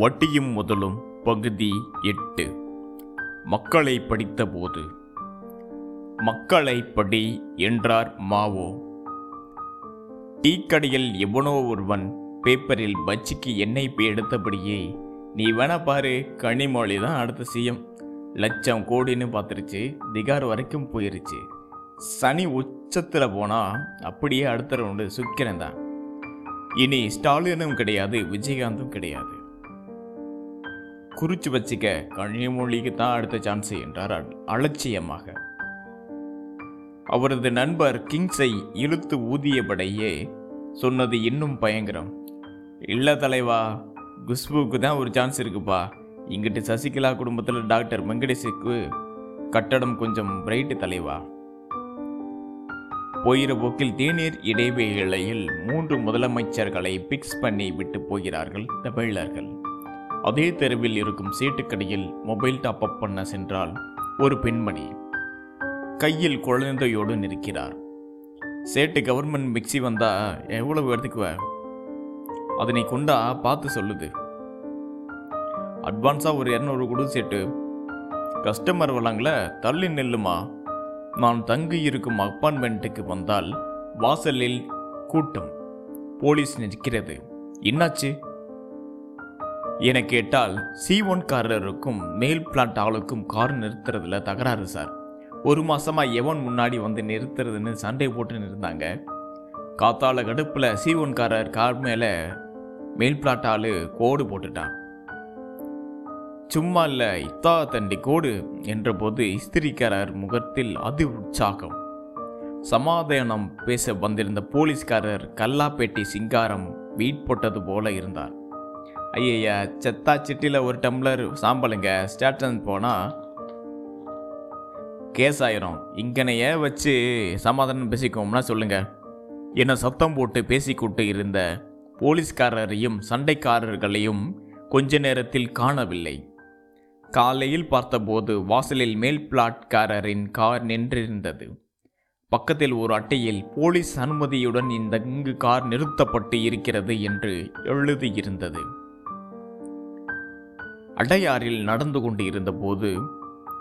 வட்டியும் முதலும் பகுதி எட்டு. மக்களை படித்தபோது மக்களை படி என்றார் மாவோ. டீ கடையில் எவனோ ஒருவன் பேப்பரில் பஜ்ஜிக்கு எண்ணெய் போய் எடுத்தபடியே நீ வேணா பாரு கனிமொழி தான் அடுத்த சிஎம். லட்சம் கோடின்னு பார்த்துருச்சு திகார் வரைக்கும் போயிருச்சு. சனி உச்சத்தில் போனால் அப்படியே அடுத்த ரவுண்டு சுக்கிரன் தான். இனி ஸ்டாலினும் கிடையாது விஜயகாந்தும் கிடையாது. குறிச்சு வச்சுக்க கனிமொழிக்கு தான் அடுத்த சான்ஸ் என்றார் அ- அலட்சியமாக. அவரது நண்பர் கிங்ஸை இழுத்து ஊதியபடியே சொன்னது இன்னும் பயங்கரம். இல்லை தலைவா குஷ்புவுக்கு தான் ஒரு சான்ஸ் இருக்குப்பா. இங்கிட்டு சசிகலா குடும்பத்தில் டாக்டர் வெங்கடேஷுக்கு கட்டடம் கொஞ்சம் பிரைட்டு தலைவா. போகிற போக்கில் தேநீர் இடைவேளையில் மூன்று முதலமைச்சர்களை பிக்ஸ் பண்ணி விட்டு போகிறார்கள் தமிழர்கள் அதே தெருவில் இருக்கும் சீட்டுக்கடையில் மொபைல் டாப் அப் பண்ண சென்றால் ஒரு பெண்மணி. கையில் குழந்தையோடு நிற்கிறார். சேட்டு கவர்மெண்ட் மிக்ஸி வந்தா எவ்வளவு எடுத்துக்குவ? அதனை கொண்டா பார்த்து சொல்லுது. அட்வான்ஸாக ஒரு இரநூறு கொடு சேட்டு. கஸ்டமர் வராங்கள தள்ளி நில்லுமா? நான் தங்கி இருக்கும் அப்பார்ட்மெண்ட்டுக்கு வந்தால் வாசலில் கூட்டம். போலீஸ் நிற்கிறது. என்னாச்சு? என கேட்டால் சி ஒன் காரருக்கும் மேல் பிளாட் ஆளுக்கும் கார் நிறுத்துறதுல தகராறு சார். ஒரு மாசமா எவன் முன்னாடி வந்து நிறுத்துறதுன்னு சண்டை போட்டு நிறுத்தாங்க காத்தால கடுப்புல சி ஒன் காரர் கார் மேல மேல் பிளாட் ஆளு கோடு போட்டுட்டான். சும்மா இல்ல இத்தா தண்டி கோடு என்றபோது இஸ்திரிக்காரர் முகத்தில் அதி உற்சாகம். சமாதானம் பேச வந்திருந்த போலீஸ்காரர் கல்லாப்பேட்டி சிங்காரம் வீட் போட்டது போல இருந்தார். ஐயய்யா செத்தா சிட்டியில் ஒரு டம்ளர் சாம்பலுங்க. ஸ்டேட்டன் போனால் கேஸ் ஆயிரும் இங்கனைய வச்சு சமாதானம் பேசிக்கோம்னா சொல்லுங்கள் என்னை சத்தம் போட்டு பேசிக்கொண்டு இருந்த போலீஸ்காரரையும் சண்டைக்காரர்களையும் கொஞ்ச நேரத்தில் காணவில்லை. காலையில் பார்த்தபோது வாசலில் மேல் பிளாட்காரரின் கார் நின்றிருந்தது. பக்கத்தில் ஒரு அட்டையில் போலீஸ் அனுமதியுடன் இந்த இங்கு கார் நிறுத்தப்பட்டு இருக்கிறது என்று எழுதியிருந்தது. அடையாறில் நடந்து கொண்டு இருந்தபோது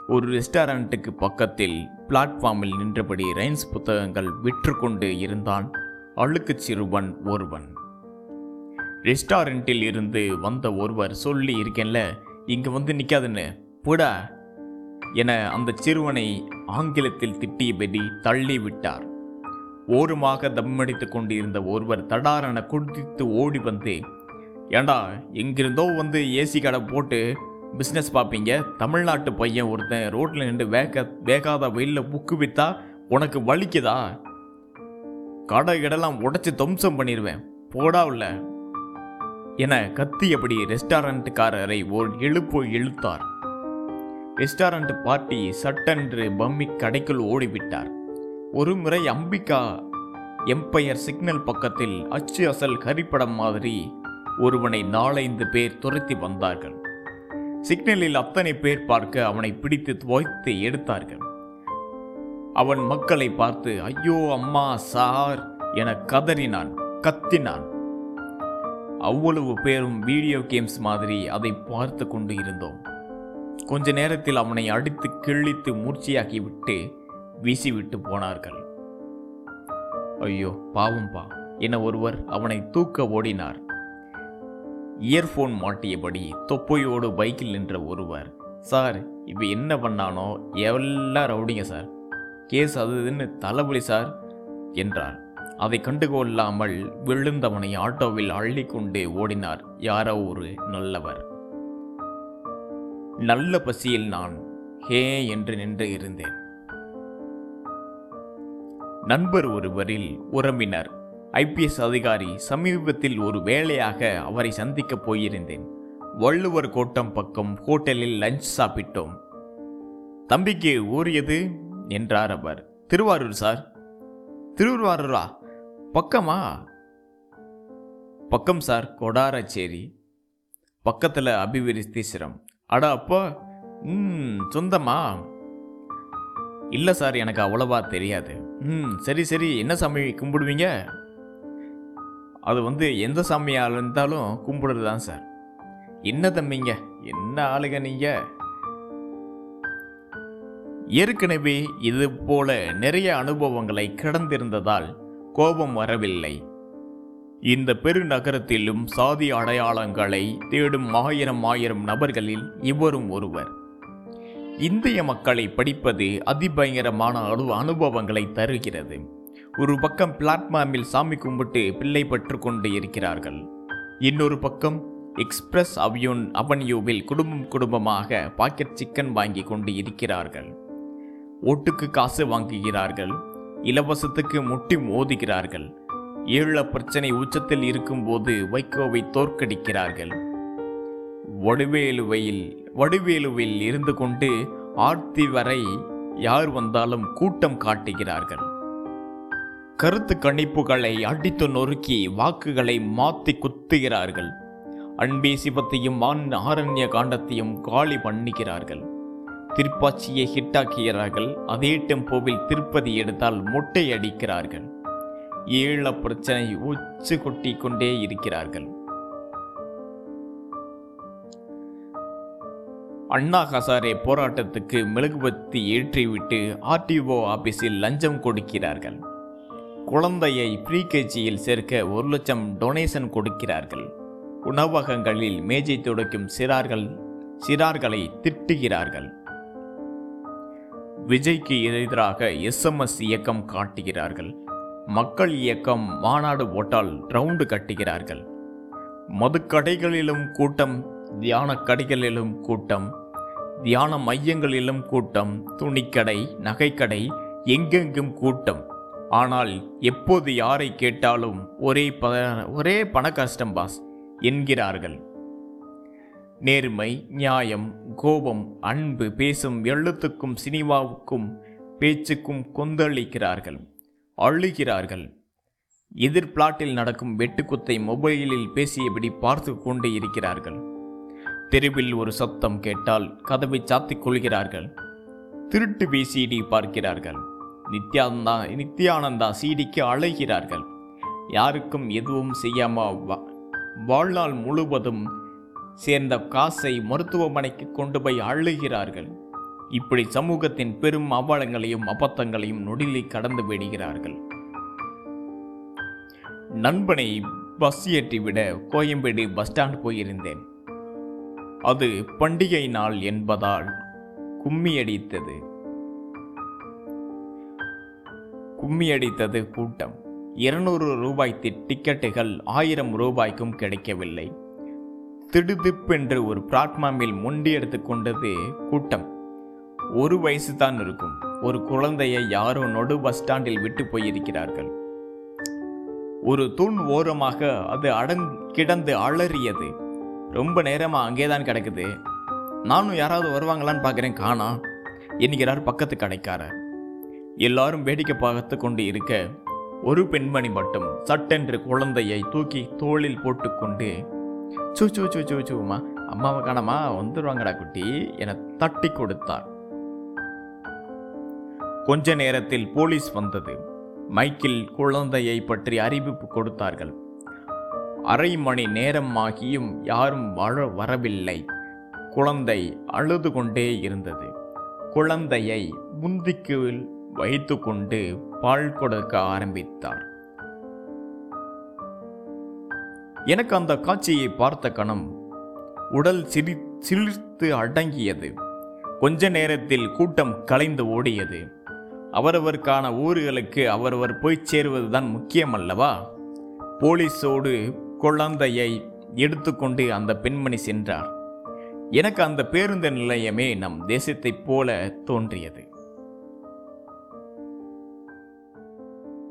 ஒரு ரெஸ்டாரண்ட்டுக்கு பக்கத்தில் பிளாட்ஃபார்மில் நின்றபடி ரைன்ஸ் புத்தகங்கள் விற்று கொண்டு இருந்தான் அழுக்குச் சிறுவன் ஒருவன். ரெஸ்டாரண்ட்டில் இருந்து வந்த ஒருவர் சொல்லி இருக்கேன்ல இங்கே வந்து நிற்காதுன்னு போடா என அந்த சிறுவனை ஆங்கிலத்தில் திட்டியபடி தள்ளி விட்டார் ஓரமாக தம்மடித்துக் கொண்டிருந்த ஒருவர் தடாரென குடித்து ஓடி வந்து ஏண்டா எங்கிருந்தோ வந்து ஏசி கடை போட்டு பிஸ்னஸ் பார்ப்பீங்க தமிழ்நாட்டு பையன் ஒருத்தன் ரோட்டில் நின்று வேக வேகாத வெயிலில் புக்கு வித்தா உனக்கு வலிக்குதா? கடை இடெல்லாம் உடச்சி துவம்சம் பண்ணிடுவேன் போடா உள்ள. என கத்தியபடி ரெஸ்டாரண்ட்டுக்காரரை ஓர் இழுப்பு இழுத்தார். ரெஸ்டாரண்ட் பார்ட்டி சட்டென்று பம்மி கடைக்குள் ஓடிவிட்டார். ஒரு முறை அம்பிகா எம்பையர் சிக்னல் பக்கத்தில் அச்சு அசல் கரிப்படம் மாதிரி ஒருவனை நாலைந்து பேர் துரத்தி வந்தார்கள். சிக்னலில் அத்தனை பேர் பார்க்க அவனை பிடித்து துவைத்து எடுத்தார்கள். அவன் மக்களை பார்த்து ஐயோ அம்மா சார் என கதறினான் கத்தினான். அவ்வளவு பேரும் வீடியோ கேம்ஸ் மாதிரி அதை பார்த்து கொண்டு இருந்தோம். கொஞ்ச நேரத்தில் அவனை அடித்து கிழித்து மூர்ச்சியாக்கிவிட்டு வீசிவிட்டு போனார்கள். ஐயோ பாவம்பா என ஒருவர் அவனை தூக்க ஓடினார். இயர்ஃபோன் மாட்டியபடி தொப்பையோடு பைக்கில் நின்ற ஒருவர் சார் இப்போ என்ன பண்ணானோ? எல்லாம் ரவுடிங்க சார். கேஸ் அதுன்னு இதுன்னு சார் என்றார். அதை கண்டுகொள்ளாமல் விழுந்தவனை ஆட்டோவில் அள்ளிக்கொண்டு ஓடினார் யாரோ ஒரு நல்லவர். நல்ல பசியில் நான் ஹே என்று நின்று இருந்தேன். நண்பர் ஒருவரில் உறம்பினர் ஐபிஎஸ் அதிகாரி சமீபத்தில் ஒரு வேலையாக அவரை சந்திக்கப் போயிருந்தேன். வள்ளுவர் கோட்டம் பக்கம் ஹோட்டலில் லஞ்ச் சாப்பிட்டோம். தம்பிக்கு ஊர் எது என்றார் அவர். திருவாரூர் சார். திருவாரூரா? பக்கமா? பக்கம் சார் கொடாரச்சேரி. பக்கத்தில் அபிவிருத்தீஸ்வரம் அட அப்பா ம் சொந்தமா? இல்லை சார் எனக்கு அவ்வளவா தெரியாது. ம் சரி சரி என்ன சமையல் கும்பிடுவீங்க? அது வந்து எந்த சாமியாக இருந்தாலும் கும்பிடுறது தான் சார். என்ன தம்பிங்க? என்ன ஆளுங்க நீங்கள் ஏற்கனவே இது போல நிறைய அனுபவங்களை கடந்திருந்ததால் கோபம் வரவில்லை. இந்த பெருநகரத்திலும் சாதி அடையாளங்களை தேடும் ஆயிரம் ஆயிரம் நபர்களில் இவரும் ஒருவர். இந்திய மக்களை படிப்பது அதிபயங்கரமான அனு அனுபவங்களை தருகிறது. ஒரு பக்கம் பிளாட்ஃபார்மில் சாமி கும்பிட்டு பிள்ளை பற்று கொண்டு இருக்கிறார்கள். இன்னொரு பக்கம் எக்ஸ்பிரஸ் அவியோன் அவன்யூவில் குடும்பம் குடும்பமாக பாக்கெட் சிக்கன் வாங்கி கொண்டு இருக்கிறார்கள். ஓட்டுக்கு காசு வாங்குகிறார்கள். இலவசத்துக்கு முட்டி மோதுகிறார்கள். ஈழ பிரச்சனை உச்சத்தில் இருக்கும்போது வைகோவை தோற்கடிக்கிறார்கள். வடுவேலுவையில் வடுவேலுவில் இருந்து கொண்டு ஆர்த்தி வரை யார் வந்தாலும் கூட்டம் காட்டுகிறார்கள். கருத்து கணிப்புகளை அடித்து நொறுக்கி வாக்குகளை மாத்தி குத்துகிறார்கள். அன்பே சிவத்தையும் ஆண் ஆரண்ய காண்டத்தையும் காலி பண்ணுகிறார்கள் திருப்பாச்சியை ஹிட்டாக்குகிறார்கள். அதே டெம்போவில் திருப்பதி எடுத்தால் மொட்டை அடிக்கிறார்கள். ஏழ பிரச்சனை உச்சு கொட்டி கொண்டே இருக்கிறார்கள். அண்ணா ஹசாரே போராட்டத்துக்கு மெழுகுபத்தி ஏற்றிவிட்டு ஆர்டிஓ ஆபீஸில் லஞ்சம் கொடுக்கிறார்கள். குழந்தையை ப்ரீகேஜியில் சேர்க்க ஒரு லட்சம் டொனேஷன் கொடுக்கிறார்கள். உணவகங்களில் மேஜை துடைக்கும் சிறார்கள் சிறார்களை திட்டுகிறார்கள். விஜய்க்கு எதிராக எஸ்எம்எஸ் இயக்கம் காட்டுகிறார்கள். மக்கள் இயக்கம் மாநாடு போட்டால் ரவுண்டு கட்டுகிறார்கள். மதுக்கடைகளிலும் கூட்டம் தியான கடைகளிலும் கூட்டம் தியான மையங்களிலும் கூட்டம் துணிக்கடை நகைக்கடை எங்கெங்கும் கூட்டம். ஆனால் எப்போது யாரை கேட்டாலும் ஒரே ப ஒரே பண கஷ்டம் பாஸ் என்கிறார்கள். நேர்மை நியாயம் கோபம் அன்பு பேசும் எழுத்துக்கும் சினிமாவுக்கும் பேச்சுக்கும் கொந்தளிக்கிறார்கள். அழுகிறார்கள். எதிர் பிளாட்டில் நடக்கும் வெட்டுக்குத்தை மொபைலில் பேசியபடி பார்த்து கொண்டு இருக்கிறார்கள். தெருவில் ஒரு சத்தம் கேட்டால் கதவை சாத்திக் கொள்கிறார்கள். திருட்டு பிசிடி பார்க்கிறார்கள். நித்யானந்தா நித்யானந்தா சீடிக்கு அழைகிறார்கள். யாருக்கும் எதுவும் செய்யாமல் வா- வாழ்நாள் முழுவதும் சேர்ந்த காசை மருத்துவமனைக்கு கொண்டு போய் அழுகிறார்கள் இப்படி சமூகத்தின் பெரும் அவலங்களையும் அபத்தங்களையும் நொடிலை கடந்து விடுகிறார்கள். நண்பனை பஸ் ஏற்றி விட கோயம்பேடு பஸ் ஸ்டாண்ட் போயிருந்தேன். அது பண்டிகை நாள் என்பதால் கும்மியடித்தது கும்மியடித்தது கூட்டம். இருநூறு ரூபாய் டிக்கெட்டுகள் ஆயிரம் ரூபாய்க்கும் கிடைக்கவில்லை. திடுதிப்பென்று ஒரு பிளாட்ஃபார்மில் முண்டியெடுத்து கொண்டது கூட்டம். ஒரு வயசு தான் இருக்கும். ஒரு குழந்தையை யாரோ நொடு பஸ் ஸ்டாண்டில் விட்டு போயிருக்கிறார்கள். ஒரு தூண் ஓரமாக அது அடங் கிடந்து அலறியது. ரொம்ப நேரமா அங்கேதான் கிடக்குது. நானும் யாராவது வருவாங்களான்னு பார்க்குறேன் காணா. என்கிறார் பக்கத்து கடைக்காரர். எல்லாரும் வேடிக்கை பார்த்து கொண்டு இருக்க ஒரு பெண்மணி மட்டும் சட்டென்று குழந்தையை தூக்கி தோளில் போட்டுக்கொண்டு சூ சூ சூ சூ சூமா அம்மாவை காணமா வந்துடுவாங்கடா குட்டி என தட்டி கொடுத்தார். கொஞ்ச நேரத்தில் போலீஸ் வந்தது. மைக்கில் குழந்தையை பற்றி அறிவிப்பு கொடுத்தார்கள். அரை மணி நேரம் ஆகியும் யாரும் வாழ வரவில்லை. குழந்தை அழுது கொண்டே இருந்தது. குழந்தையை முந்திக்கு வைத்துக்கொண்டு பால் கொடுக்க ஆரம்பித்தார். எனக்கு அந்த காட்சியை பார்த்த கணம் உடல் சிரி சிலிர்த்து அடங்கியது. கொஞ்ச நேரத்தில் கூட்டம் கலைந்து ஓடியது. அவரவருக்கான ஊர்களுக்கு அவரவர் போய் சேருவதுதான் முக்கியம் அல்லவா போலீஸோடு குழந்தையை எடுத்துக்கொண்டு அந்த பெண்மணி சென்றார். எனக்கு அந்த பேருந்து நிலையமே நம் தேசத்தைப் போல தோன்றியது.